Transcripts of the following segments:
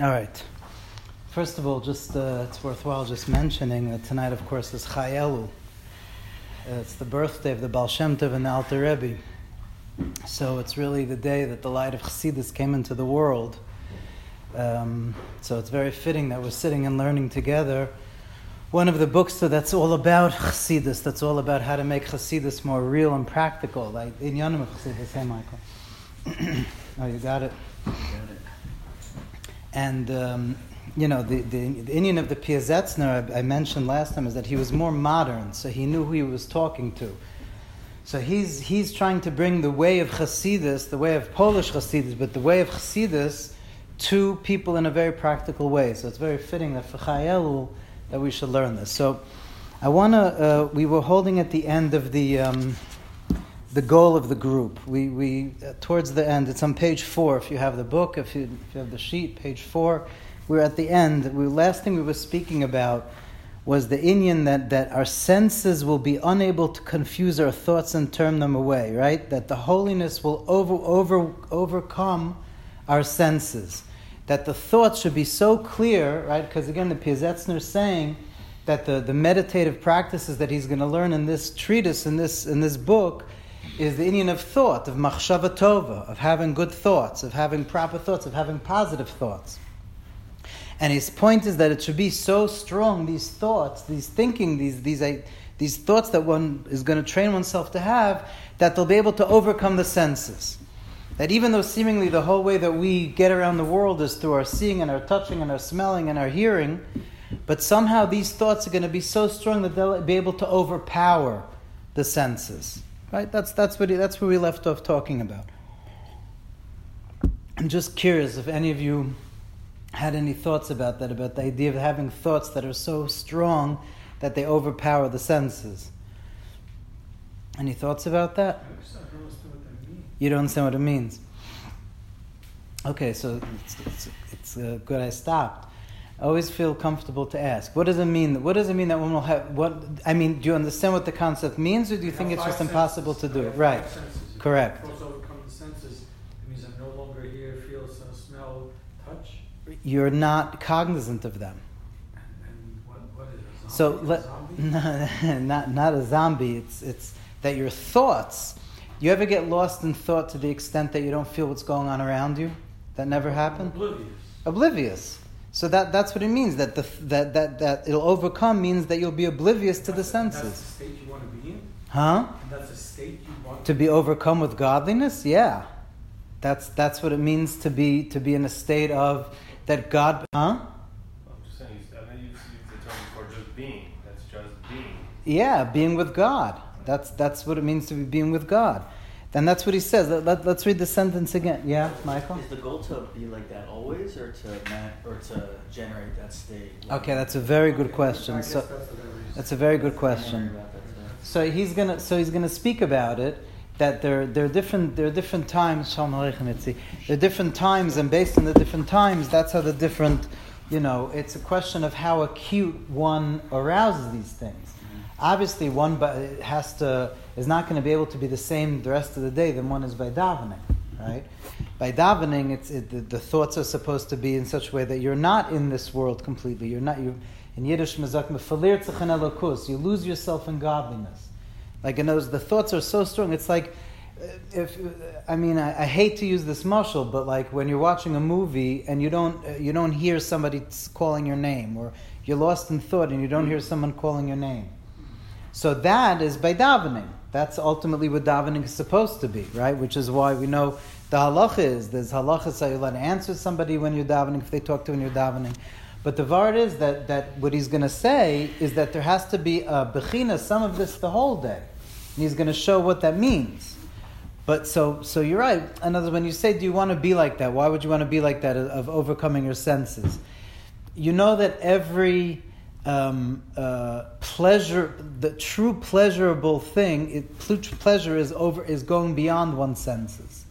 All right. First of all, just uh, it's worthwhile just mentioning that tonight, of course, is Chai Elul. Uh, it's the birthday of the Baal Shem Tov and the Alter Rebbe. So it's really the day that the light of Chassidus came into the world. Um, so it's very fitting that we're sitting and learning together one of the books that's all about Chassidus, that's all about how to make Chassidus more real and practical, like inyanim of Chassidus. Hey, Michael. oh, you got it? You got it. And um, you know, the, the, the inyan of the Piazetzner I, I, mentioned last time is that he was more modern, so he knew who he was talking to. So he's, he's trying to bring the way of Hasidus, the way of Polish Hasidus, but the way of Hasidus to people in a very practical way. So it's very fitting that for Chai Elul that we should learn this. So I want to, uh, we were holding at the end of the, um, the goal of the group. We, we uh, towards the end, it's on page four if you have the book, if you, if you have the sheet, page four we're at the end. We, last thing we were speaking about was the inyan that, that our senses will be unable to confuse our thoughts and turn them away, right? That the holiness will over, over, overcome our senses. That the thoughts should be so clear, right? Because again, the Piazetzner is saying that the, the meditative practices that he's going to learn in this treatise, in this, in this book, is the inyan of thought, of machshava tova, of having good thoughts, of having proper thoughts, of having positive thoughts. And his point is that it should be so strong, these thoughts, these thinking, these, these, uh, these thoughts that one is going to train oneself to have, that they'll be able to overcome the senses. That even though seemingly the whole way that we get around the world is through our seeing and our touching and our smelling and our hearing, but somehow these thoughts are going to be so strong that they'll be able to overpower the senses. Right? That's, that's, what he, that's what we left off talking about. I'm just curious if any of you had any thoughts about that, about the idea of having thoughts that are so strong that they overpower the senses. Any thoughts about that? You don't understand what it means. Okay, so it's, it's, it's uh, good I stopped. I always feel comfortable to ask. What does it mean? What does it mean that one will have? What I mean? Do you understand what the concept means, or do you think it's just impossible to do it? Right. Correct. you're not cognizant of them. What, what so let, not not a zombie. It's it's that your thoughts. You ever get lost in thought to the extent that you don't feel what's going on around you? That never happened. Oblivious. Oblivious. So that, that's what it means. That, the, that, that, that it'll overcome means that you'll be oblivious to the senses. That's the state you want to be in? Huh? That's a state you want to be overcome with godliness? Yeah. That's, that's what it means to be, to be in a state of that God, huh? I'm just saying, I mean, you use the term for just being. That's just being. Yeah, being with God. That's, that's what it means to be being with God. Then that's what he says. Let, us let, read the sentence again. Yeah, Michael? Is the goal to be like that always or to, or to generate that state? Okay, that's a very good question. So, that's a very good question. So he's gonna, so he's gonna speak about it that there, there, are different, there are different times, there are different times, and based on the different times, that's how the different, you know, it's a question of how acute one arouses these things. Mm-hmm. Obviously, one has to, is not going to be able to be the same the rest of the day than one is by davening, right? By davening, it's, it, the, the, thoughts are supposed to be in such a way that you're not in this world completely. You're not, you in Yiddish, you lose yourself in godliness. Like in those, the thoughts are so strong. It's like, uh, if I mean, I, I hate to use this muscle, but like when you're watching a movie and you don't, uh, you don't hear somebody calling your name, or you're lost in thought and you don't hear someone calling your name. So that is by davening. That's ultimately what davening is supposed to be, right? Which is why we know the halacha is there's halacha so you let answer somebody when you're davening if they talk to you when you're davening. But the vart is that, that what he's going to say is that there has to be a bechina, some of this the whole day. And he's going to show what that means. But so, so you're right. In other words, when you say, do you want to be like that? Why would you want to be like that of overcoming your senses? You know that every um, uh, pleasure, the true pleasurable thing, it, pleasure is over, is going beyond one's senses.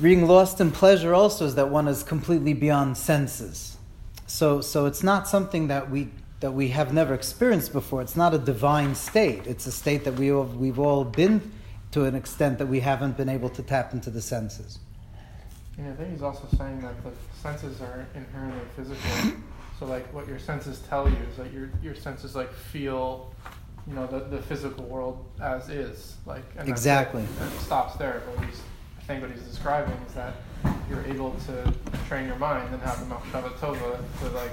Being lost in pleasure also is that one is completely beyond senses. So, so it's not something that we that we have never experienced before. It's not a divine state. It's a state that we all, we've all been to an extent that we haven't been able to tap into the senses. And I think he's also saying that the senses are inherently physical. so like what your senses tell you is that your your senses like feel, you know, the, the physical world as is. Like and. Exactly. It stops there. But what he's, I think what he's describing is that you're able to train your mind and have the machshavatova to like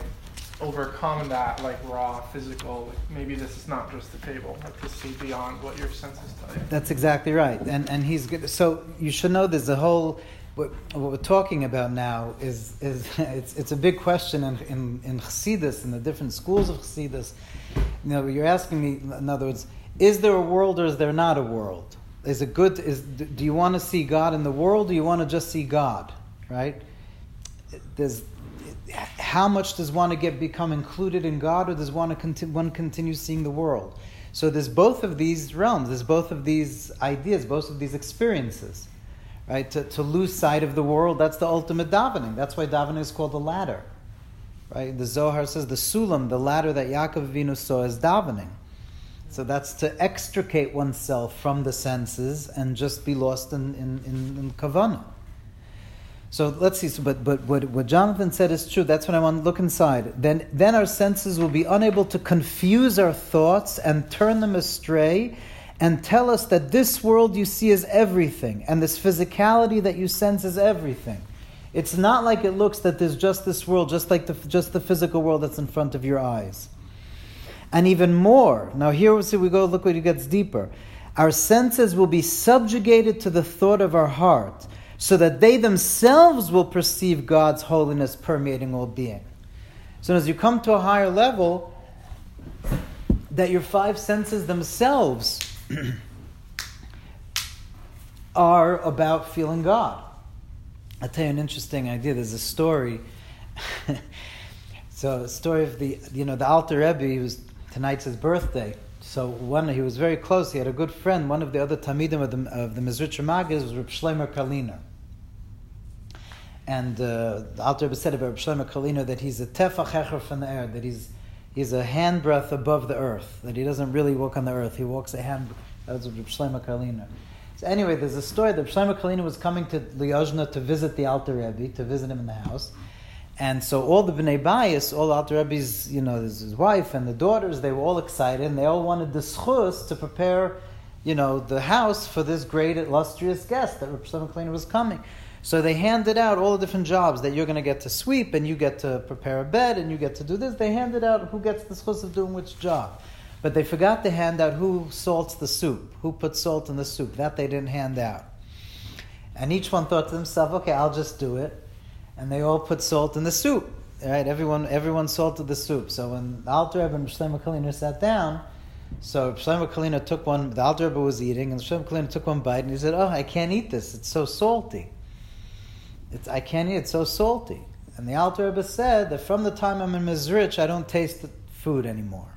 overcome that like raw physical. Like maybe this is not just the table, like to see beyond what your senses tell you. That's exactly right. And and he's good. So you should know there's a whole. What, what we're talking about now is is it's it's a big question in in, in Chassidus in the different schools of Chassidus. You know, you're asking me. In other words, is there a world or is there not a world? Is it good? Is do you want to see God in the world? Or do you want to just see God? Right? There's how much does one to get become included in God, or does one to one continue seeing the world? So there's both of these realms. There's both of these ideas, both of these experiences, right? To, to lose sight of the world, that's the ultimate davening. That's why davening is called the ladder, right? The Zohar says the sulam, the ladder that Yaakov Avinu saw is davening. So that's to extricate oneself from the senses and just be lost in in, in, in kavanah. So let's see. So, but but what, what Jonathan said is true. That's when I want to look inside. Then then our senses will be unable to confuse our thoughts and turn them astray, and tell us that this world you see is everything, and this physicality that you sense is everything. It's not like it looks that there's just this world, just like the just the physical world that's in front of your eyes. And even more. Now here we see we go. Look what it gets deeper. Our senses will be subjugated to the thought of our heart so that they themselves will perceive God's holiness permeating all being. So as you come to a higher level, that your five senses themselves are about feeling God. I'll tell you an interesting idea. There's a story. so a story of the you know the Alter Rebbe. Was tonight's his birthday. So one he was very close. He had a good friend. One of the other Talmidim of the of the Mezritcher Maggid was Reb Shlomo Karliner. And uh, the Alter Rebbe said about Reb Shlomo Karliner that he's a tefach hecher from the air. That he's he's a handbreadth above the earth. That he doesn't really walk on the earth. He walks a hand. That's Reb Shlomo Karliner. So anyway, there's a story that Shlomo Karliner was coming to Liozna to visit the Alter Rebbe, to visit him in the house. And so all the Bnei Bayis, all the Alter Rebbe's, you know, his, wife and the daughters, they were all excited, and they all wanted the schus to prepare, you know, the house for this great illustrious guest that Reb Shlomo Karliner was coming. So they handed out all the different jobs that you're going to get to sweep, and you get to prepare a bed, and you get to do this. They handed out who gets the schus of doing which job. But they forgot to hand out who salts the soup, who puts salt in the soup. That they didn't hand out. And each one thought to themselves, okay, I'll just do it and they all put salt in the soup. Right? Everyone, everyone salted the soup. So when the Alter Rebbe and Shlomo Karliner sat down, so Shlomo Karliner took one. The Alter Rebbe was eating, and Shlomo Karliner took one bite, and he said, "Oh, I can't eat this. It's so salty. It's I can't eat. It's so salty." And the Alter Rebbe said that from the time I'm in Mizrich, I don't taste the food anymore.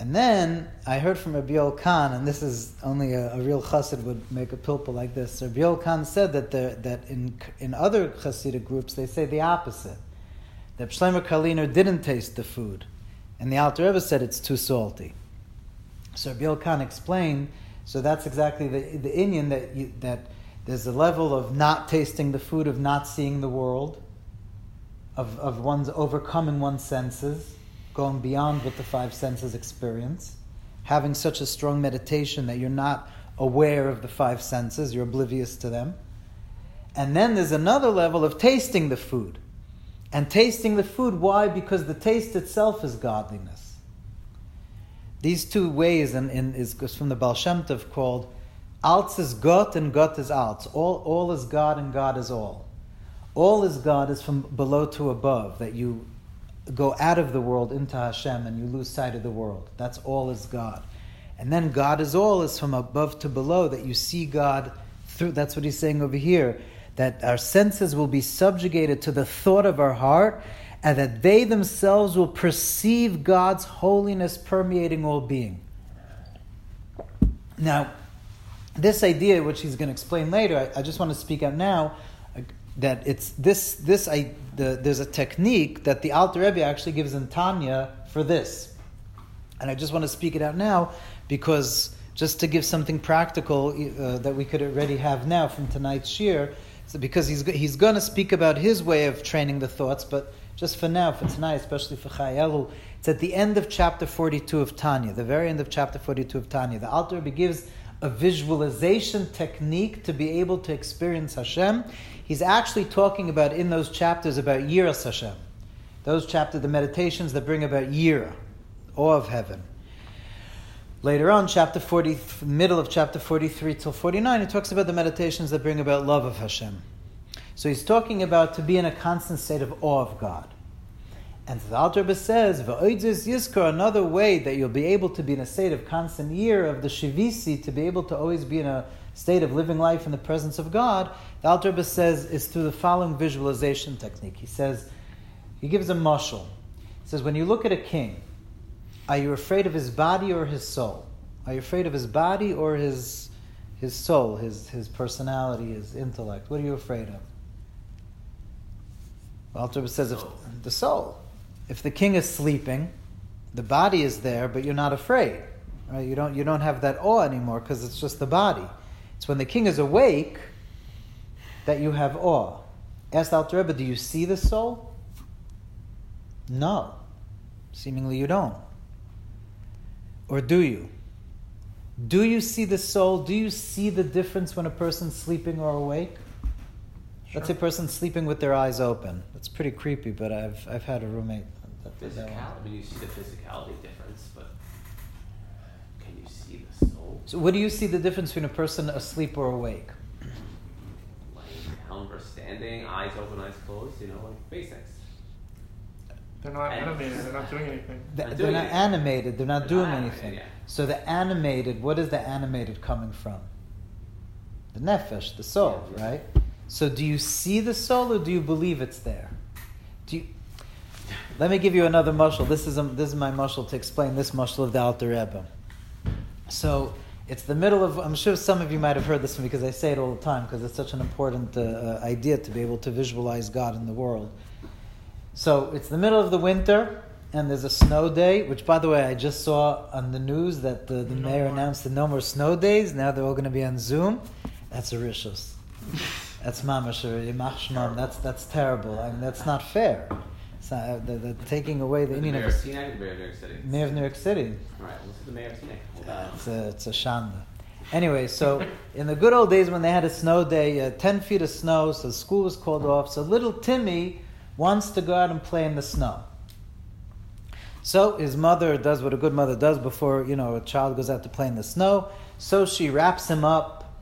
And then I heard from Rabbi Khan, and this is only a, a real chassid would make a pilpul like this. Rabbi Khan said that the, that in in other chassidic groups they say the opposite. That Shlomo Karliner didn't taste the food, and the Alter Rebbe said it's too salty. So Rabbi Khan explained. So that's exactly the the inyan that you, that there's a level of not tasting the food, of not seeing the world, of of one's overcoming one's senses going beyond what the five senses experience, having such a strong meditation that you're not aware of the five senses, you're oblivious to them. And then there's another level of tasting the food. And tasting the food, why? Because the taste itself is godliness. These two ways in, in, is from the Baal Shem Tov called Alts is Gott and Gott is Alts. All, all is God and God is all. All is God is from below to above, that you go out of the world into Hashem and you lose sight of the world. That's all is God. And then God is all is from above to below that you see God through. That's what he's saying over here. That our senses will be subjugated to the thought of our heart and that they themselves will perceive God's holiness permeating all being. Now, this idea, which he's going to explain later, I, I just want to speak out now that it's this this I the, there's a technique that the Alter Rebbe actually gives in Tanya for this, and I just want to speak it out now because just to give something practical uh, that we could already have now from tonight's shir, so because he's, he's going to speak about his way of training the thoughts, but just for now, for tonight, especially for Chai Elul, it's at the end of chapter 42 of Tanya, the very end of chapter 42 of Tanya. The Alter Rebbe gives a visualization technique to be able to experience Hashem. He's actually talking about in those chapters about Yiras Hashem. Those chapters, the meditations that bring about Yira, awe of heaven. Later on, chapter 40, middle of chapter 43 till 49, he talks about the meditations that bring about love of Hashem. So he's talking about to be in a constant state of awe of God. And the Alter Rebbe says, "V'oidzis yiskor," another way that you'll be able to be in a state of constant year of the shivisi, to be able to always be in a state of living life in the presence of God, the Alter Rebbe says is through the following visualization technique. He says, he gives a mushal. He says, when you look at a king, are you afraid of his body or his soul? Are you afraid of his body or his his soul, his his personality, his intellect? What are you afraid of? Alter Rebbe says, if the soul. If the king is sleeping, the body is there, but you're not afraid. Right? You don't you don't have that awe anymore because it's just the body. It's when the king is awake that you have awe. Asked Alter Rebbe, do you see the soul? No. Seemingly you don't. Or do you? Do you see the soul? Do you see the difference when a person's sleeping or awake? Let's say a person's sleeping with their eyes open. That's pretty creepy, but I've, I've had a roommate that did that Physical, one. I mean, you see the physicality difference, but can you see the soul So, what do you see the difference between a person asleep or awake? laying down versus standing, eyes open, eyes closed? You know, like basics. They're not And- animated. They're not doing anything. Th- Not They're doing not anything. animated. They're not They're doing not animated, anything. yeah. So the animated, what is the animated coming from? The nefesh, the soul, Yeah. right? So do you see the soul or do you believe it's there? Let me give you another mushal. This is a, this is my mushal to explain this mushal of the Alter Rebbe. So it's the middle of. I'm sure some of you might have heard this one because I say it all the time because it's such an important uh, uh, idea to be able to visualize God in the world. So it's the middle of the winter, and there's a snow day. Which, by the way, I just saw on the news that the, the No mayor more. announced the no more snow days. Now they're all going to be on Zoom. That's a rishus. That's mamash or. That's that's terrible. I mean, that's not fair. The, the taking away the The Indian mayor of of Sinai, the mayor of New York City. mayor of New York City. All right, do the mayor of Sinai. It's a, it's a shanda. Anyway, so in the good old days when they had a snow day, uh, 10 feet of snow, so school was called off. So little Timmy wants to go out and play in the snow. So his mother does what a good mother does before, you know, a child goes out to play in the snow. So she wraps him up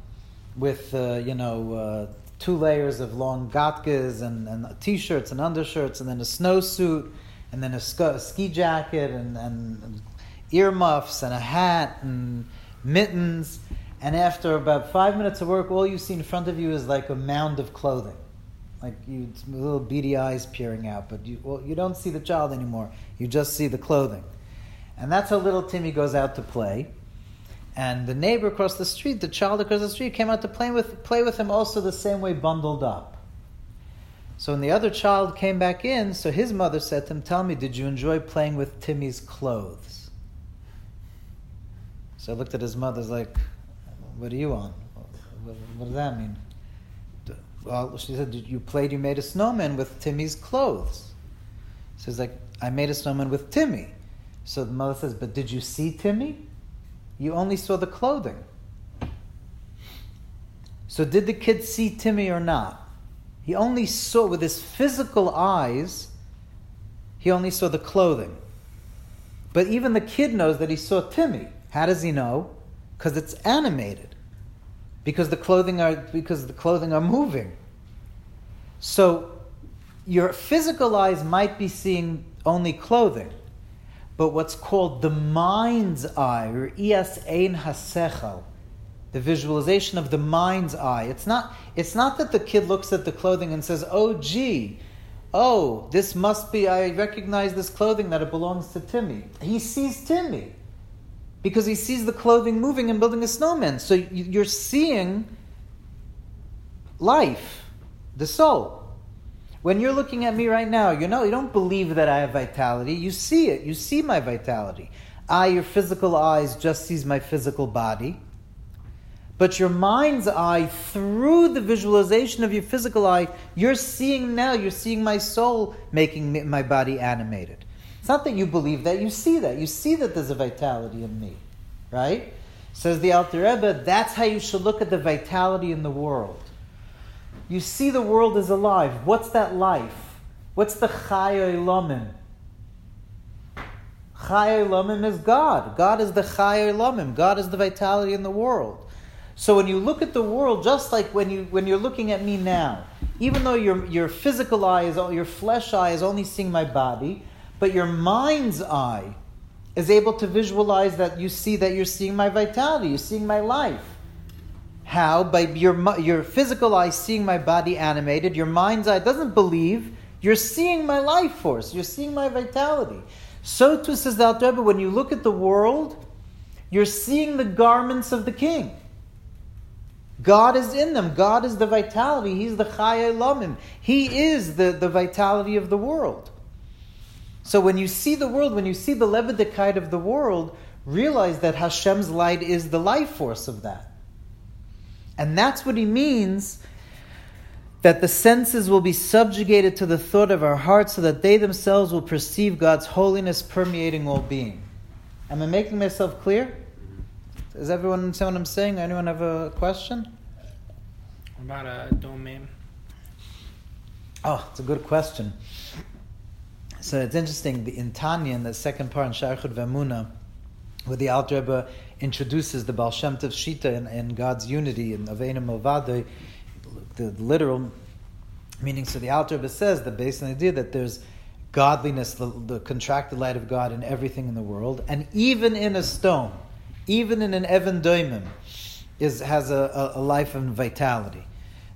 with, uh, you know, uh, two layers of long gatkes and, and t-shirts and undershirts and then a snowsuit and then a, sk- a ski jacket and, and earmuffs and a hat and mittens. And after about five minutes of work, all you see in front of you is like a mound of clothing. Like you, little beady eyes peering out, but you, well, you don't see the child anymore. You just see the clothing. And that's how little Timmy goes out to play. And the neighbor across the street, the child across the street, came out to play with, play with him also the same way, bundled up. So when the other child came back in, so his mother said to him, Tell me, did you enjoy playing with Timmy's clothes? So I looked at his mother, was like, What are you on? What, what does that mean? Well, she said, "Did You played, you made a snowman with Timmy's clothes. So he's like, I made a snowman with Timmy. So the mother says, But did you see Timmy? You only saw the clothing. So did the kid see Timmy or not? He only saw with his physical eyes, he only saw the clothing. But even the kid knows that he saw Timmy. How does he know? Because it's animated. Because the clothing are because the clothing are moving. So your physical eyes might be seeing only clothing, but what's called the mind's eye, or ias ein hasechel, the visualization of the mind's eye. It's not, it's not that the kid looks at the clothing and says, oh, gee, oh, this must be, I recognize this clothing that it belongs to Timmy. He sees Timmy because he sees the clothing moving and building a snowman. So you're seeing life, the soul. When you're looking at me right now, you know, you don't believe that I have vitality. You see it. You see my vitality. eye, your physical eyes, just sees my physical body. But your mind's eye, through the visualization of your physical eye, you're seeing now, you're seeing my soul making my body animated. It's not that you believe that, you see that. You see that there's a vitality in me, right? Says the Alter Rebbe, that's how you should look at the vitality in the world. You see the world is alive. What's that life? What's the Chai Olamim? Chai Olamim is God. God is the Chai Olamim. God is the vitality in the world. So when you look at the world, just like when you when you're looking at me now, even though your your physical eye is your flesh eye is only seeing my body, but your mind's eye is able to visualize that you see that you're seeing my vitality, you're seeing my life. How? By your your physical eye seeing my body animated, your mind's eye doesn't believe you're seeing my life force, you're seeing my vitality. So too says the Alter when you look at the world, you're seeing the garments of the king. God is in them. God is the vitality. He's the Chai Olamim. He is the, the vitality of the world. So when you see the world, when you see the Lebedekite of the world, realize that Hashem's light is the life force of that. And that's what he means that the senses will be subjugated to the thought of our hearts so that they themselves will perceive God's holiness permeating all being. Am I making myself clear? Mm-hmm. Does everyone understand what I'm saying? Anyone have a question? What about uh, a domain? Oh, it's a good question. So it's interesting, the, Intanya, in the second part in Shaykhut Vemuna, where the Alter Rebbe introduces the Baal Shem Tov Shita and, in God's unity in Avena Movadei, the literal meaning. So the Alter Rebbe says the basic idea that there's godliness, the, the contracted light of God in everything in the world, and even in a stone, even in an Evan Doimim, is has a, a, a life and vitality.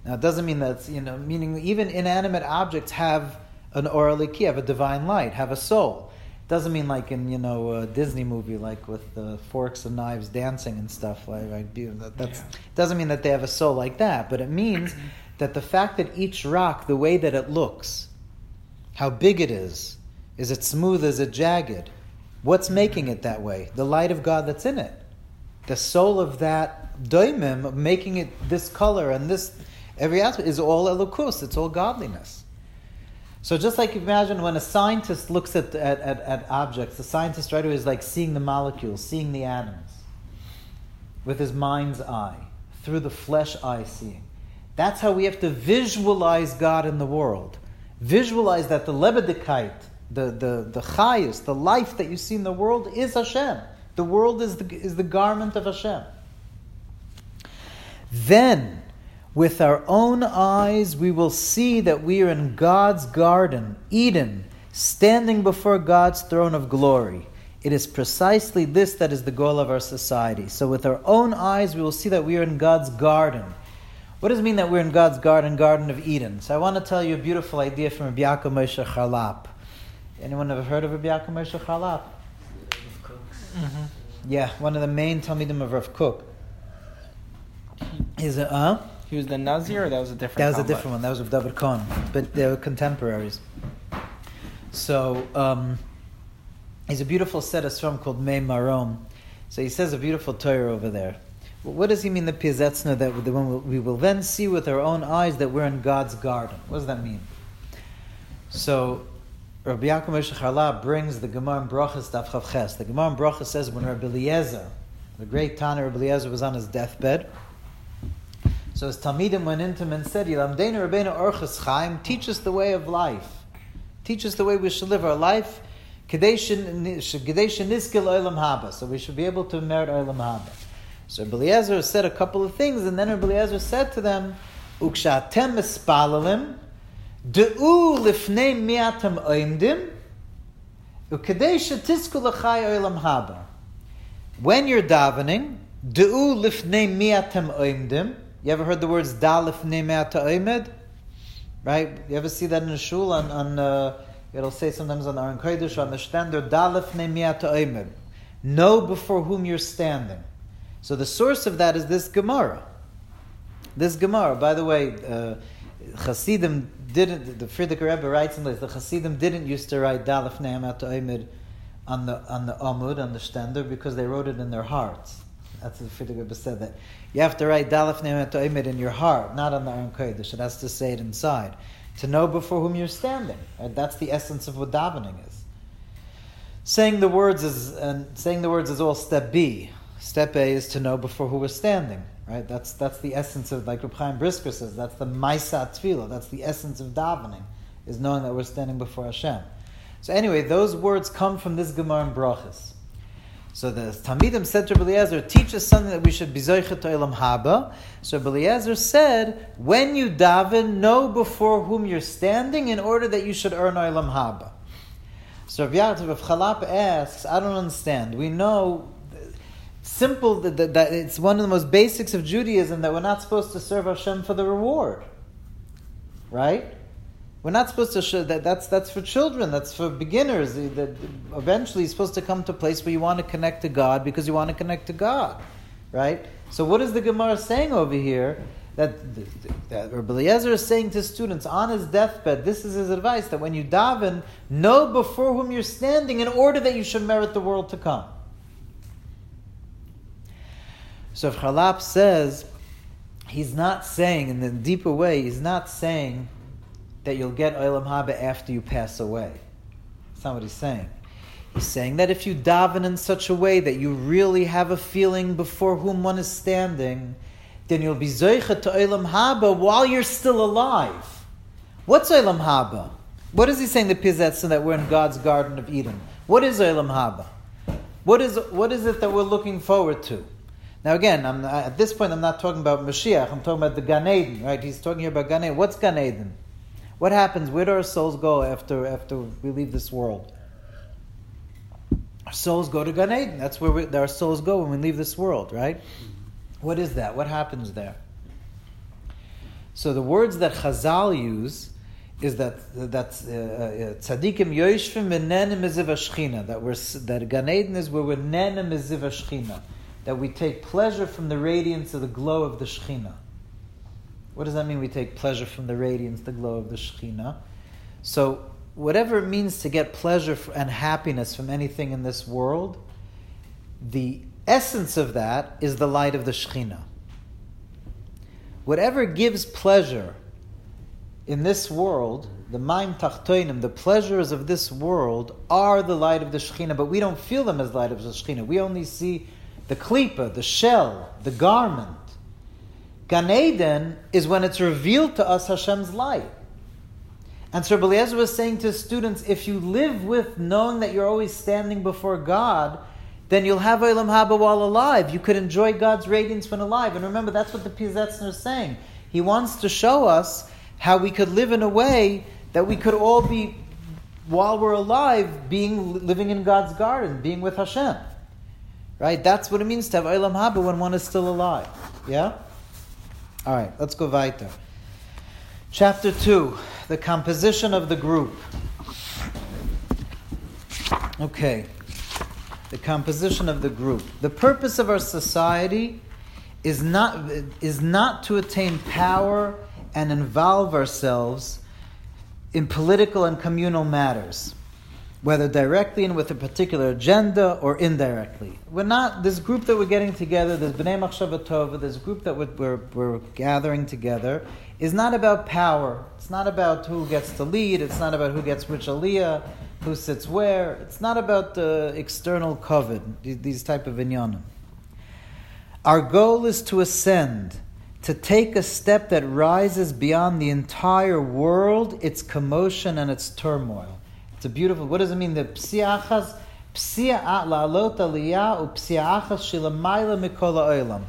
Now, it doesn't mean that you know, meaning even inanimate objects have an oraliki, have a divine light, have a soul. Doesn't mean like in you know a Disney movie, like with the forks and knives dancing and stuff. Like, like that, that's Yeah. doesn't mean that they have a soul like that, but it means that the fact that each rock, the way that it looks, how big it is, is it smooth, is it jagged? What's making it that way? The light of God that's in it. The soul of that doimim, making it this color and this, every aspect, is all elokus, it's all godliness. So just like imagine when a scientist looks at, at, at, at objects, the scientist right away is like seeing the molecules, seeing the atoms with his mind's eye, through the flesh eye seeing. That's how we have to visualize God in the world. Visualize that the lebedekite, the, the, the chayas, the life that you see in the world is Hashem. The world is the, is the garment of Hashem. Then, with our own eyes, we will see that we are in God's garden, Eden, standing before God's throne of glory. It is precisely this that is the goal of our society. So, with our own eyes, we will see that we are in God's garden. What does it mean that we're in God's garden, Garden of Eden? So, I want to tell you a beautiful idea from Rabbi Yaakov Moshe Charlap. Anyone ever heard of Rabbi Yaakov Moshe Charlap? Mm-hmm. Yeah, one of the main Talmidim of Rav Kook. Is a uh? He was the Nazir, or that was a different. That was a different one. That was with David Cohn, but they were contemporaries. So um, he's a beautiful set of sram called Mei Marom. So he says a beautiful Torah over there. What does he mean the Piazetzna that the one we will then see with our own eyes that we're in God's garden? What does that mean? So Rabbi Yaakov Moshe brings the Gemara in Brachas Daf Chav Ches. The Gemara in Brachas says when Rabbi Eliezer, the great Tana Rabbi Eliezer, was on his deathbed. So his Talmidim went into him and said, Yilamdeinu Rabbeinu Orchas Chaim, teach us the way of life. Teach us the way we should live our life. So we should be able to merit olam haba. So Eliezer said a couple of things, and then Eliezer said to them, Ukshatem espalalim, de'u lifnei miatam oimdim, ukedei shetiskul achai olam haba. When you're davening, de'u lifnei miatam oimdim, you ever heard the words da lifnei miata oimed? Right? You ever see that in a shul on, on uh, it'll say sometimes on Aron Kodesh on the standard da lifnei miata oimed. Know before whom you're standing. So the source of that is this Gemara. This Gemara, by the way, uh, Hasidim didn't. The Frierdiker Rebbe writes in this. The Hasidim didn't used to write Dalaf Ne'amat Oimid on the on the Amud, on the Stender, because they wrote it in their hearts. That's the Frierdiker Rebbe said that. You have to write Dalef Ne'emet in your heart, not on the Aron Kodesh. It has to say it inside. To know before whom you're standing. Right? That's the essence of what davening is. Saying the words is and saying the words is all step B. Step A is to know before who we're standing. Right? That's that's the essence of like Reb Chaim Brisker says. That's the Maisa Tefillah. That's the essence of davening, is knowing that we're standing before Hashem. So anyway, those words come from this Gemara in Brachas. So the Talmidim said to Eliezer, teach us something that we should be to Olam Haba. So Eliezer said, when you daven, know before whom you're standing in order that you should earn Olam Haba. So Rav Yaakov of Charlap asks, I don't understand. We know simple that, that it's one of the most basics of Judaism that we're not supposed to serve Hashem for the reward. Right? We're not supposed to show that. That's that's for children. That's for beginners. Eventually, you're supposed to come to a place where you want to connect to God because you want to connect to God, right? So, what is the Gemara saying over here? That, that Rabbi Eliezer is saying to students on his deathbed, this is his advice that when you daven, know before whom you're standing in order that you should merit the world to come. So if Charlap says, he's not saying, in the deeper way, he's not saying that you'll get Olam Haba after you pass away. That's not what he's saying. He's saying that if you daven in such a way that you really have a feeling before whom one is standing, then you'll be Zoichet to Olam Haba while you're still alive. What's Olam Haba? What is he saying to Pizetson that we're in God's Garden of Eden? What is Olam Haba? What is, what is it that we're looking forward to? Now again, I'm, at this point I'm not talking about Mashiach, I'm talking about the Gan Eden, right? He's talking here about Gan Eden. What's Gan Eden? What happens? Where do our souls go after, after we leave this world? Our souls go to Gan Eden. That's where we, our souls go when we leave this world, right? What is that? What happens there? So the words that Chazal use is that that uh, uh, tzaddikim yoishvim nenem shchina. That we're that Gan Eden is where we're nenem shchina. That we take pleasure from the radiance of the glow of the shchina. What does that mean? We take pleasure from the radiance, the glow of the Shekhinah. So, whatever it means to get pleasure and happiness from anything in this world, the essence of that is the light of the Shekhinah. Whatever gives pleasure in this world, the Maim Tachtoinim, the pleasures of this world, are the light of the Shekhinah, but we don't feel them as light of the Shekhinah. We only see the klipa, the shell, the garment. Gan Eden is when it's revealed to us Hashem's light. And so Eliezer was saying to his students, if you live with knowing that you're always standing before God, then you'll have Olam Haba while alive. You could enjoy God's radiance when alive. And remember, that's what the Pizetzner is saying. He wants to show us how we could live in a way that we could all be, while we're alive, being living in God's garden, being with Hashem. Right? That's what it means to have Olam Haba when one is still alive. Yeah? All right, let's go weiter. Chapter 2, the composition of the group. Okay, the composition of the group. The purpose of our society is not, is not to attain power and involve ourselves in political and communal matters whether directly and with a particular agenda or indirectly. We're not, this group that we're getting together, this B'nai Machshavatova, this group that we're, we're, gathering together, is not about power. It's not about who gets to lead. It's not about who gets which aliyah, who sits where. It's not about the external covet, these type of inyanim. Our goal is to ascend, to take a step that rises beyond the entire world, its commotion and its turmoil. It's a beautiful. What does it mean? The psiachas psia'at la'alot aliyah u psia'achas shilamayla mikola oilam.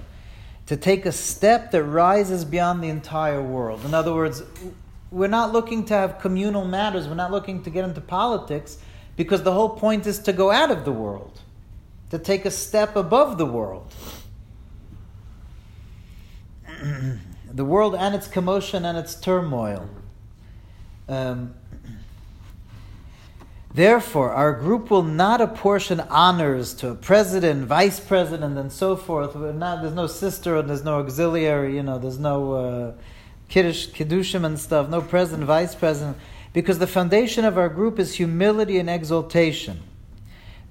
To take a step that rises beyond the entire world. In other words, we're not looking to have communal matters. We're not looking to get into politics because the whole point is to go out of the world, to take a step above the world. the world and its commotion and its turmoil. Um, Therefore, our group will not apportion honors to a president, vice president, and so forth. Not, there's no sister and there's no auxiliary, you know, there's no uh, kiddush, kiddushim and stuff, no president, vice president, because the foundation of our group is humility and exaltation.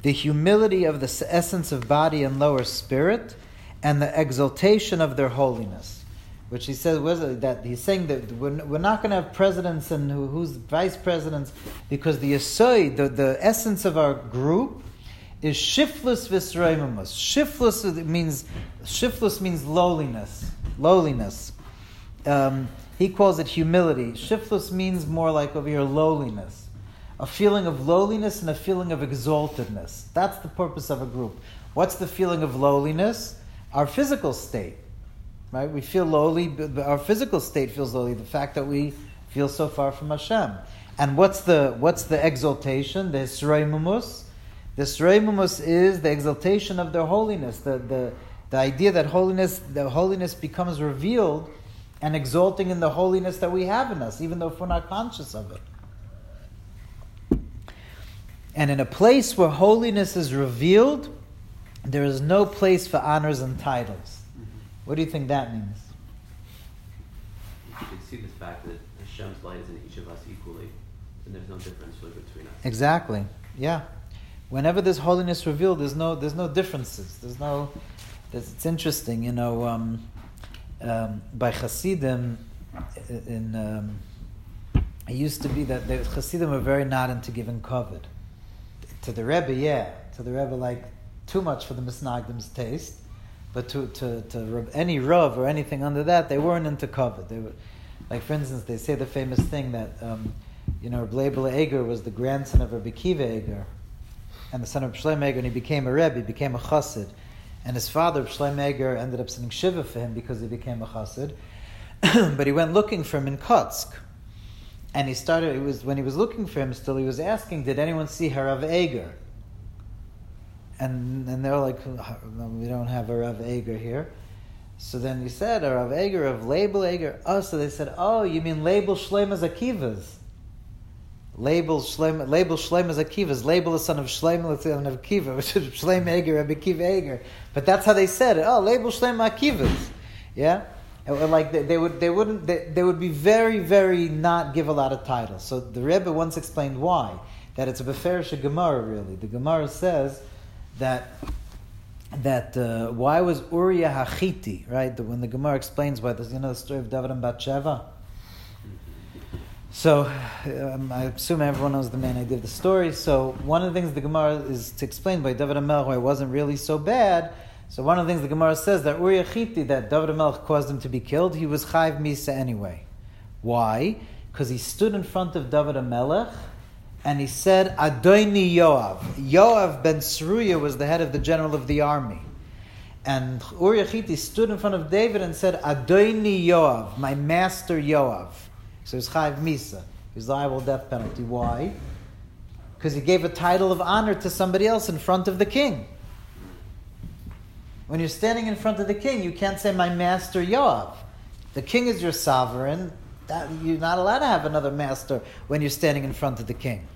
the humility of the essence of body and lower spirit, and the exaltation of their holiness. Which he says that he's saying that we're, we're not going to have presidents and who, who's vice presidents because the yisoid, the, the essence of our group, is shiftless visraimamus. Shiftless means shiftless means lowliness. Lowliness. Um, he calls it humility. Shiftless means more like over here lowliness. A feeling of lowliness and a feeling of exaltedness. That's the purpose of a group. What's the feeling of lowliness? Our physical state. Right? We feel lowly, our physical state feels lowly. The fact that we feel so far from Hashem. And what's the what's the exaltation? The Yisroimumus. The Yisroimumus is the exaltation of their holiness. The, the, the idea that holiness, the holiness becomes revealed and exalting in the holiness that we have in us, even though if we're not conscious of it. And in a place where holiness is revealed, there is no place for honors and titles. What do you think that means? You can see the fact that Hashem's light is in each of us equally, and there's no difference really between us. Exactly. Yeah. Whenever there's holiness revealed, there's no there's no differences. There's no. There's, it's interesting, you know. Um, um, by Hasidim, in um, it used to be that the Hasidim were very not into giving covet to the Rebbe. Yeah, to the Rebbe, like too much for the Misnagdim's taste. But to, to, to any Rav or anything under that, they weren't into covet. They were, like for instance, they say the famous thing that um, you know Leibel Eger was the grandson of Rabbi Kiva Eger, and the son of Shlomo Eger, and he became a Rebbe, he became a Chassid, and his father Shlomo Eger ended up sending shiva for him because he became a Chassid, but he went looking for him in Kotsk, and he started. It was when he was looking for him. Still, he was asking, "Did anyone see Harav Eger?" And and they're like, "We don't have a Rav Eger here." So then you said, "A Rav Eger of Leibel Eger." Oh, so they said, "Oh, you mean Leibel Shlemas Akivas?" Leibel Shlem, Leibel Shlemas Akivas. Leibel the son of Shlem, the son of Akiva, which is Shlem Eger, Rabbi Eger. But that's how they said it. Oh, Leibel Shlem Akivas. Yeah. Like they, they would, they wouldn't, they, they would be very, very not give a lot of titles. So the Rebbe once explained why that it's a beferish Gemara. Really, the Gemara says that that uh, why was Uriah Hachiti right? The, when the Gemara explains why, there's you know the story of David and Bathsheba. So um, I assume everyone knows the man I of the story. So one of the things the Gemara is to explain by David Melech why it wasn't really so bad. So one of the things the Gemara says that Uriah Chiti, that David Melech caused him to be killed, he was Chayv Misa anyway. Why? Because he stood in front of David Melech and he said, Adoini Yoav. Yoav ben Sruya was the head of the general of the army. And Uriachiti stood in front of David and said, Adoini Yoav, my master Yoav. So it's Chayiv Misa. He's liable death penalty. Why? Because he gave a title of honor to somebody else in front of the king. When you're standing in front of the king, you can't say, My master Yoav. The king is your sovereign. That, you're not allowed to have another master when you're standing in front of the king.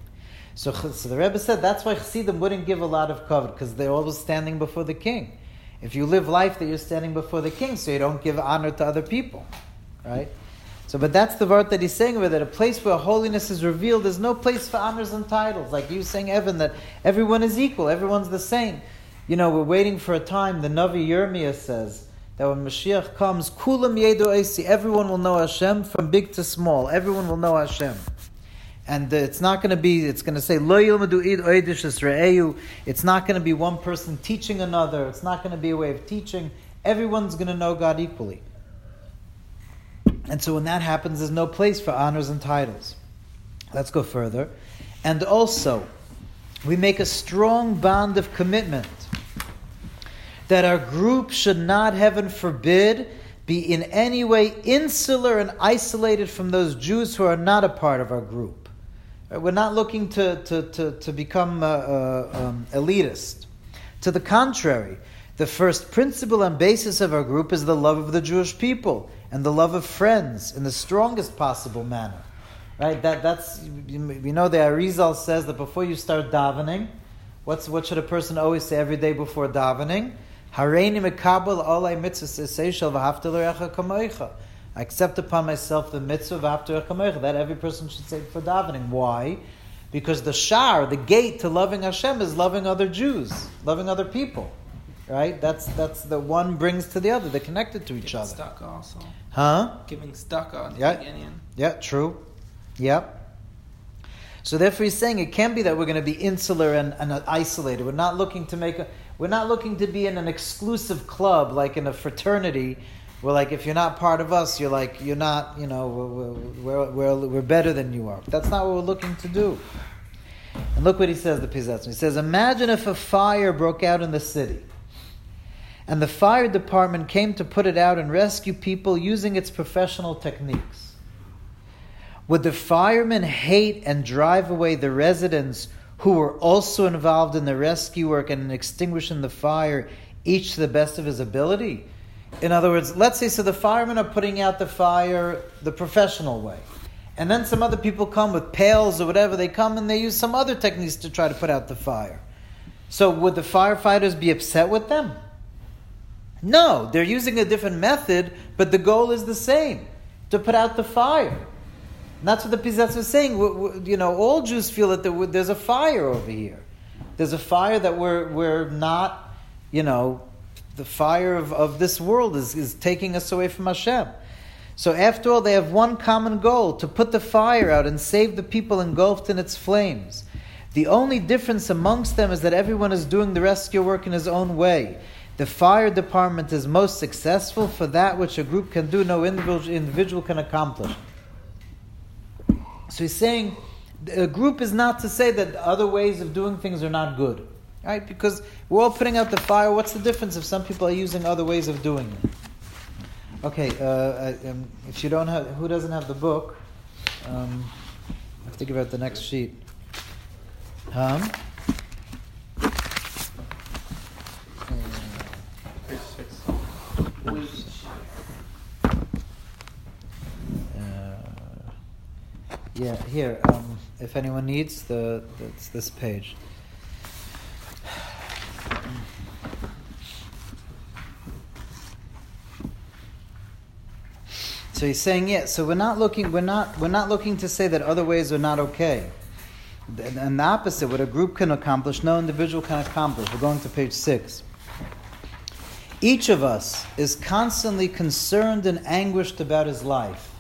So, so the Rebbe said that's why Chassidim wouldn't give a lot of covet because they're always standing before the king. If you live life that you're standing before the king, so you don't give honor to other people, right? So, but that's the word that he's saying over that a place where holiness is revealed, there's no place for honors and titles. Like you saying, Evan, that everyone is equal, everyone's the same. You know, we're waiting for a time. The Navi Yirmiyah says that when Mashiach comes, Kulam Yedo Eisi, everyone will know Hashem from big to small. Everyone will know Hashem. And it's not going to be, it's going to say, Lo id. It's not going to be one person teaching another. It's not going to be a way of teaching. Everyone's going to know God equally. And so when that happens, there's no place for honors and titles. Let's go further. And also, we make a strong bond of commitment that our group should not, heaven forbid, be in any way insular and isolated from those Jews who are not a part of our group. Uh, We're not looking to, to, to, to become uh, uh, um, elitist. To the contrary, the first principle and basis of our group is the love of the Jewish people and the love of friends in the strongest possible manner. Right? That, that's, you know, the Arizal says that before you start davening, what's, what should a person always say every day before davening? Hareini mekabel olay mitzvah seishel l'recha kamoicha. I accept upon myself the mitzvah of after kamoicha. That every person should say for davening. Why? Because the shar, the gate to loving Hashem, is loving other Jews, loving other people. Right? That's that's the one brings to the other. They're connected to each Giving other. stuck also. Huh? Giving stuck on the Yeah. beginning. Yeah, true. Yep. So therefore, he's saying it can be that we're going to be insular and, and isolated. We're not looking to make a. We're not looking to be in an exclusive club like in a fraternity, where like if you're not part of us, you're like you're not. You know, we're we're, we're, we're better than you are. That's not what we're looking to do. And look what he says. The Pizetzim. He says, "Imagine if a fire broke out in the city." And the fire department came to put it out and rescue people using its professional techniques. Would the firemen hate and drive away the residents who were also involved in the rescue work and in extinguishing the fire, each to the best of his ability? In other words, let's say so the firemen are putting out the fire the professional way. And then some other people come with pails or whatever, they come and they use some other techniques to try to put out the fire. So would the firefighters be upset with them? No, they're using a different method, but the goal is the same to put out the fire. And that's what the Pizetz was saying. We- we- You know, all Jews feel that there- there's a fire over here. There's a fire that we're, we're not, you know, the fire of, of this world is, is taking us away from Hashem. So after all, they have one common goal to put the fire out and save the people engulfed in its flames. The only difference amongst them is that everyone is doing the rescue work in his own way. The fire department is most successful for that which a group can do, no individual, individual can accomplish. So he's saying a group is not to say that other ways of doing things are not good. Right? Because we're all putting out the fire. What's the difference if some people are using other ways of doing it? Okay, uh, I, um, if you don't have, who doesn't have the book? Um, I have to give out the next sheet. Um, Page six. uh, yeah, here. Um, if anyone needs the, it's this page. So he's saying, yeah. So we're not looking. We're not. We're not looking to say that other ways are not okay. And and the opposite, what a group can accomplish, no individual can accomplish. We're going to page six. Each of us is constantly concerned and anguished about his life.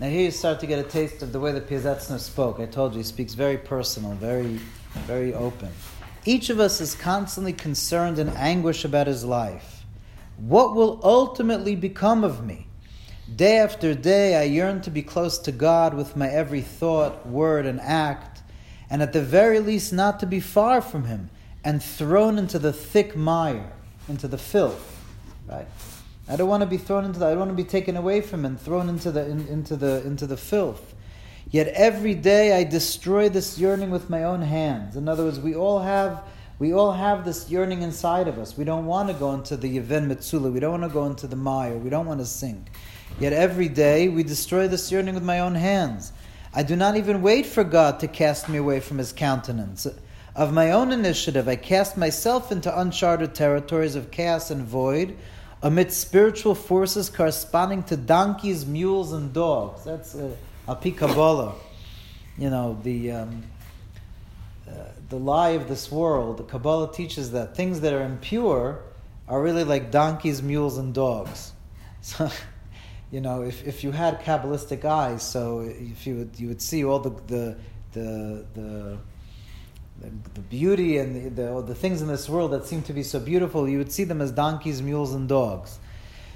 Now here you start to get a taste of the way the Piazetzner spoke. I told you he speaks very personal, very, very open. Each of us is constantly concerned and anguished about his life. What will ultimately become of me? Day after day, I yearn to be close to God with my every thought, word, and act, and at the very least, not to be far from Him and thrown into the thick mire, into the filth. Right? I don't want to be thrown into that. I don't want to be taken away from and thrown into the in, into the into the filth. Yet every day I destroy this yearning with my own hands. In other words, we all have we all have this yearning inside of us. We don't want to go into the Yeven Metzulah. We don't want to go into the mire. We don't want to sink. Yet every day we destroy this yearning with my own hands. I do not even wait for God to cast me away from His countenance. Of my own initiative, I cast myself into uncharted territories of chaos and void, amidst spiritual forces corresponding to donkeys, mules, and dogs. That's uh, Api Kabbalah. You know, the, um, uh, the lie of this world, the Kabbalah teaches that things that are impure are really like donkeys, mules, and dogs. So, you know, if, if you had Kabbalistic eyes, so if you would, you would see all the, the, the, the the, beauty and the, the, the things in this world that seem to be so beautiful, you would see them as donkeys, mules, and dogs.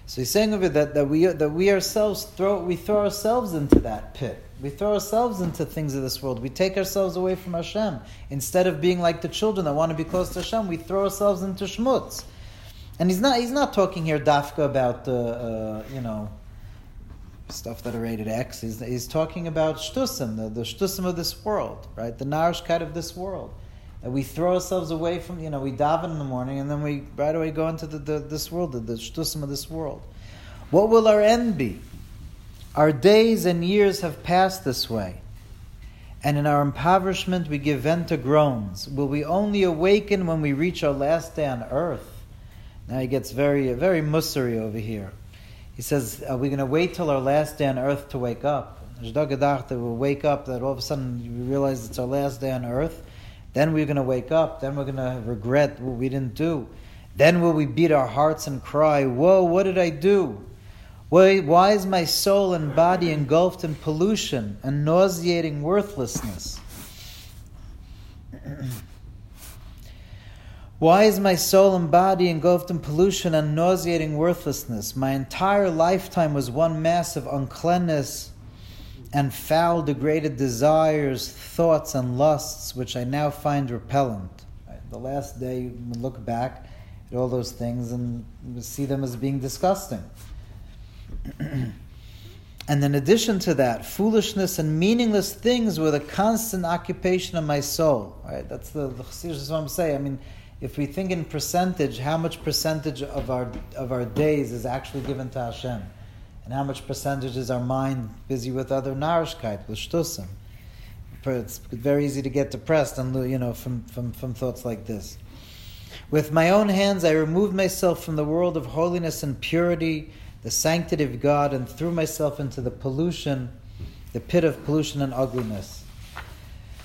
So he's saying over that that we that we ourselves throw we throw ourselves into that pit. We throw ourselves into things of this world. We take ourselves away from Hashem instead of being like the children that want to be close to Hashem. We throw ourselves into schmutz. And he's not he's not talking here dafka about uh, uh, you know stuff that are rated X. He's, talking about shtusim, the, the shtusim of this world, right? The narishkeit of this world. That we throw ourselves away from, you know, we daven in the morning and then we right away go into the, the, this world, the, the shtusim of this world. What will our end be? Our days and years have passed this way. And in our impoverishment, we give vent to groans. Will we only awaken when we reach our last day on earth? Now he gets very, very musary over here. He says, Are we going to wait till our last day on earth to wake up? That we'll wake up, that all of a sudden we realize it's our last day on earth. Then we're going to wake up. Then we're going to regret what we didn't do. Then will we beat our hearts and cry, Whoa, what did I do? Why, why is my soul and body engulfed in pollution and nauseating worthlessness? Why is my soul and body engulfed in pollution and nauseating worthlessness? My entire lifetime was one mass of uncleanness and foul, degraded desires, thoughts, and lusts, which I now find repellent. The last day, we look back at all those things and see them as being disgusting. and in addition to that, foolishness and meaningless things were the constant occupation of my soul. Right? That's the, I'm saying. I mean, if we think in percentage, how much percentage of our of our days is actually given to Hashem, and how much percentage is our mind busy with other narishkeit, with shtusim. It's very easy to get depressed and you know from, from, from thoughts like this. With my own hands, I removed myself from the world of holiness and purity, the sanctity of God, and threw myself into the pollution, the pit of pollution and ugliness.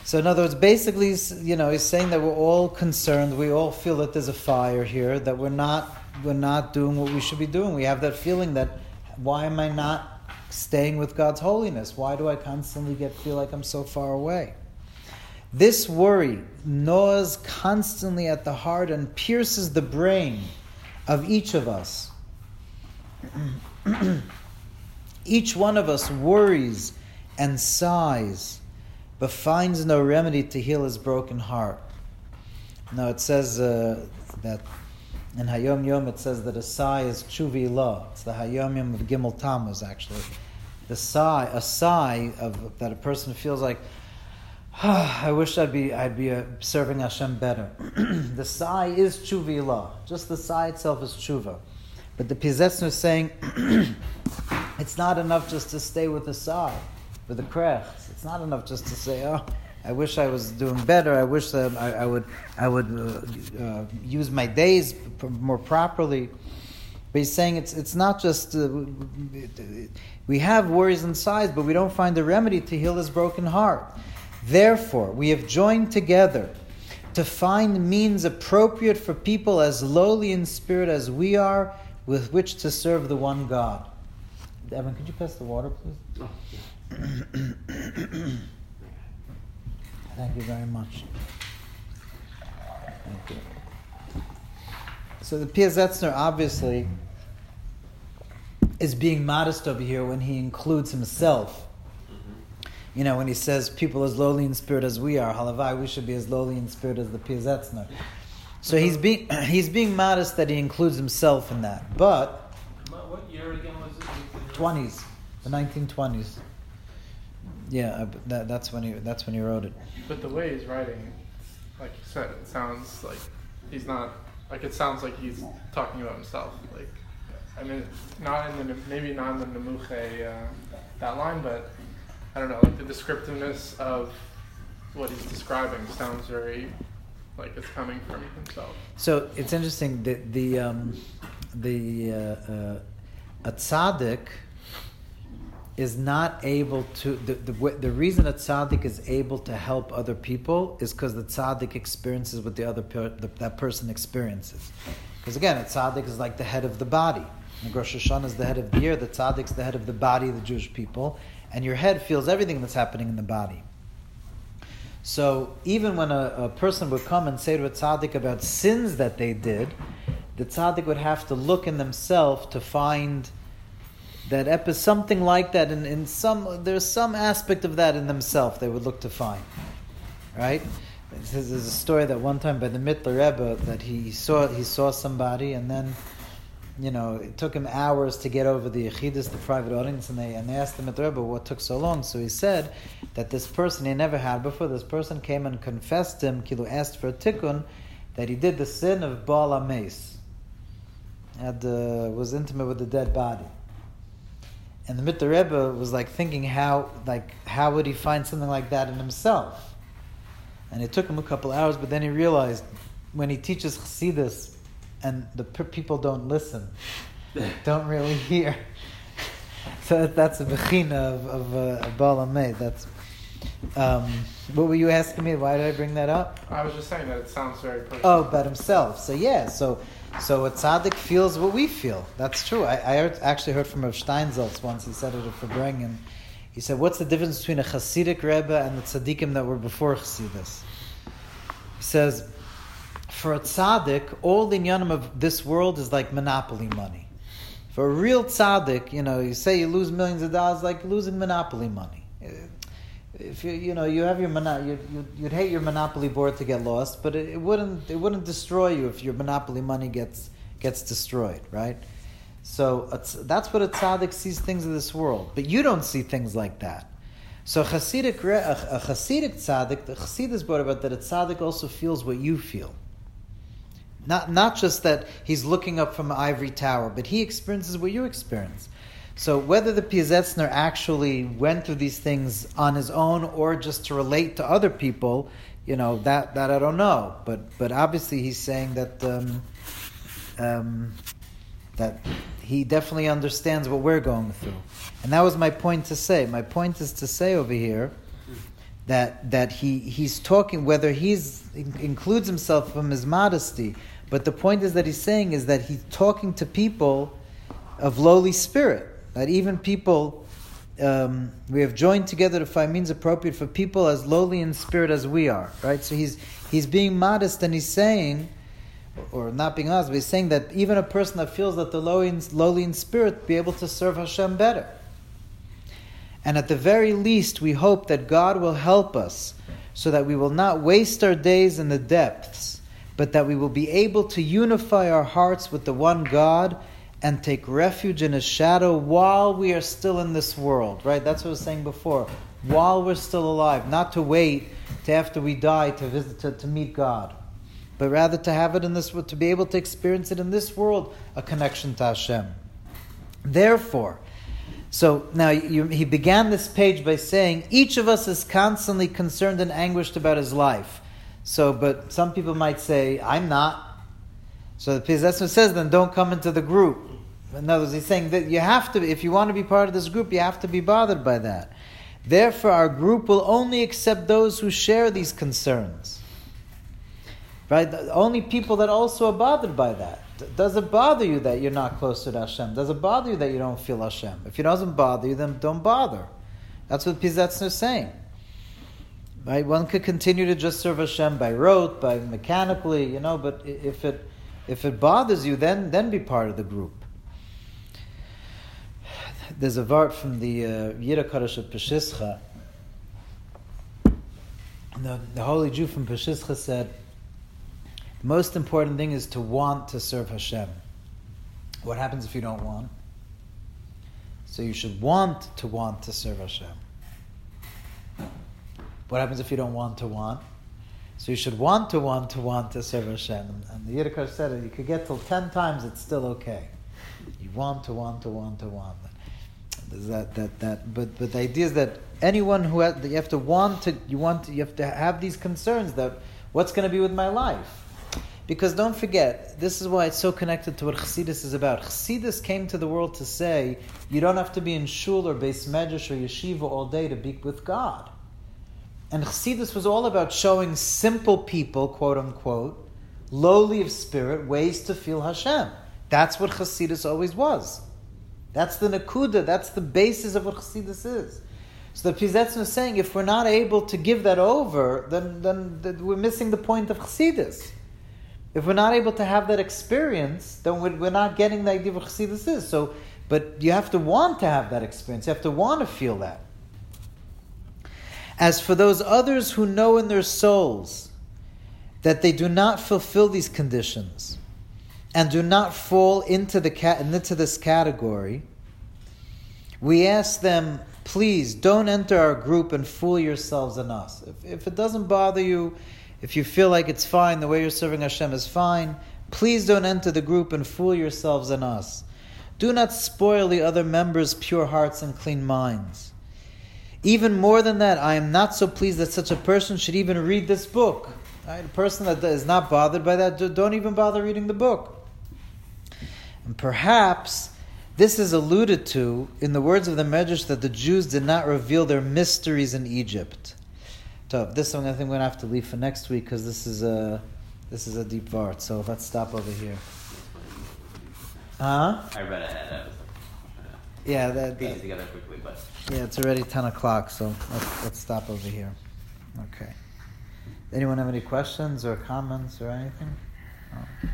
So, in other words, basically, you know, he's saying that we're all concerned. We all feel that there's a fire here. That we're not, we're not doing what we should be doing. We have that feeling that, why am I not staying with God's holiness? Why do I constantly get feel like I'm so far away? This worry gnaws constantly at the heart and pierces the brain of each of us. each one of us worries and sighs but finds no remedy to heal his broken heart. Now it says uh, that in Hayom Yom it says that a sigh is chuvi la. It's the Hayom Yom of Gimel Tammuz actually. The sigh, a sigh of that a person feels like, oh, I wish I'd be I'd be uh, serving Hashem better. the sigh is chuvi la. Just the sigh itself is chuva. But the Pizetzner is saying it's not enough just to stay with the sigh, with the krechts. It's not enough just to say, "Oh, I wish I was doing better. I wish that I, I would I would uh, uh, use my days more properly." But he's saying it's it's not just uh, we have worries sighs, but we don't find the remedy to heal his broken heart. Therefore, we have joined together to find means appropriate for people as lowly in spirit as we are, with which to serve the one God. Evan, could you pass the water, please? Oh. Thank you very much. You. So the Piazetzner obviously is being modest over here when he includes himself. You know, when he says people as lowly in spirit as we are, halavai, we should be as lowly in spirit as the Piazetzner. So he's being he's being modest that he includes himself in that. But What year again was it? twenties, the nineteen twenties. Yeah, that, that's when he that's when he wrote it. But the way he's writing, like you said, it sounds like he's not like it sounds like he's talking about himself. Like, I mean, not in the maybe not in the Nemuche uh, that line, but I don't know, like the descriptiveness of what he's describing sounds very like it's coming from himself. So it's interesting that the um, the uh, uh, a tzaddik is not able to the, the, the reason a tzaddik is able to help other people is because the tzaddik experiences what the other per, the, that person experiences. Because again, a tzaddik is like the head of the body. And Rosh Hashanah is the head of the year. The tzaddik's the head of the body of the Jewish people, and your head feels everything that's happening in the body. So even when a, a person would come and say to a tzaddik about sins that they did, the tzaddik would have to look in themselves to find that epi- something like that in, in some there's some aspect of that in themselves they would look to find right there's a story that one time by the Mittler Rebbe that he saw he saw somebody and then you know it took him hours to get over the yechidus, the private audience, and they and they asked the Mittler Rebbe what took so long. So he said that this person he never had before. This person came and confessed him, kilo asked for a tikkun, that he did the sin of Baal Ames, had uh, was intimate with the dead body. And the Mittler Rebbe was like thinking how like how would he find something like that in himself? And it took him a couple hours, but then he realized when he teaches Chassidus and the p- people don't listen, don't really hear. so that's a bechina of, of uh, a Baal Hameh. That's, um, what were you asking me? Why did I bring that up? I was just saying that it sounds very personal. Oh, about himself. So yeah, so so a tzaddik feels what we feel. That's true. I, I heard, actually heard from Rav Steinsaltz once. He said it at Farbrengen. He said, "What's the difference between a Hasidic Rebbe and the tzaddikim that were before Chassidus?" He says, "For a tzaddik, all the inyanim of this world is like monopoly money. For a real tzaddik, you know, you say you lose millions of dollars, like losing monopoly money." If you you know you have your mono- you, you, you'd hate your monopoly board to get lost, but it, it wouldn't it wouldn't destroy you if your monopoly money gets gets destroyed, right? So that's what a tzaddik sees things of this world, but you don't see things like that. So Hasidic, a, Hasidic tzaddik, the Chassidus brought about that a tzaddik also feels what you feel. Not not just that he's looking up from an ivory tower, but he experiences what you experience. So whether the Piazetzner actually went through these things on his own or just to relate to other people, you know, that, that I don't know. But but obviously he's saying that um, um, that he definitely understands what we're going through. And that was my point to say. My point is to say over here that that he, he's talking whether he's includes himself from his modesty, but the point is that he's saying is that he's talking to people of lowly spirit that even people um, we have joined together to find means appropriate for people as lowly in spirit as we are, right? So he's he's being modest and he's saying, or not being honest, but he's saying that even a person that feels that the lowly in, lowly in spirit be able to serve Hashem better. And at the very least, we hope that God will help us so that we will not waste our days in the depths, but that we will be able to unify our hearts with the one God and take refuge in his shadow while we are still in this world, right? That's what I was saying before. While we're still alive, not to wait to after we die to visit to, to meet God, but rather to have it in this to be able to experience it in this world, a connection to Hashem. Therefore, so now you, he began this page by saying each of us is constantly concerned and anguished about his life. So, but some people might say, "I'm not." So the Pizatzma says, then don't come into the group. In other words, he's saying that you have to, if you want to be part of this group, you have to be bothered by that. Therefore, our group will only accept those who share these concerns. Right? Only people that also are bothered by that. Does it bother you that you're not close to Hashem? Does it bother you that you don't feel Hashem? If it doesn't bother you, then don't bother. That's what Pizatzna is saying. Right? One could continue to just serve Hashem by rote, by mechanically, you know, but if it if it bothers you, then then be part of the group. There's a vart from the uh, Yira of Peshischa. The, the holy Jew from Peshischa said, the most important thing is to want to serve Hashem. What happens if you don't want? So you should want to want to serve Hashem. What happens if you don't want to want? So you should want to want to want to serve Hashem. And the Yiddishkeit said it, you could get till ten times, it's still okay. You want to want to want to want. That that that. But but the idea is that anyone who you have to want to you want to, you have to have these concerns that what's going to be with my life. Because don't forget, this is why it's so connected to what Chassidus is about. Chassidus came to the world to say, you don't have to be in shul or beis medrash or yeshiva all day to be with God. And Chassidus was all about showing simple people, quote unquote, lowly of spirit, ways to feel Hashem. That's what Chassidus always was. That's the nakuda, that's the basis of what Chassidus is. So the Pizetzin is saying, if we're not able to give that over, then, then, then we're missing the point of Chassidus. If we're not able to have that experience, then we're, we're not getting the idea of what Chassidus is. So, but you have to want to have that experience. You have to want to feel that. As for those others who know in their souls that they do not fulfill these conditions and do not fall into, the into this category, we ask them, please don't enter our group and fool yourselves and us. If, if it doesn't bother you, if you feel like it's fine, the way you're serving Hashem is fine, please don't enter the group and fool yourselves and us. Do not spoil the other members' pure hearts and clean minds. Even more than that, I am not so pleased that such a person should even read this book. Right? A person that is not bothered by that, don't even bother reading the book. And perhaps This is alluded to in the words of the Medrash that the Jews did not reveal their mysteries in Egypt. So this one I think we're gonna have to leave for next week because this is a this is a deep vart. So let's stop over here. Huh? I read ahead. I was like, Yeah, that, that together quickly, but yeah, it's already ten o'clock. So let's let's stop over here. Okay. Anyone have any questions or comments or anything? No.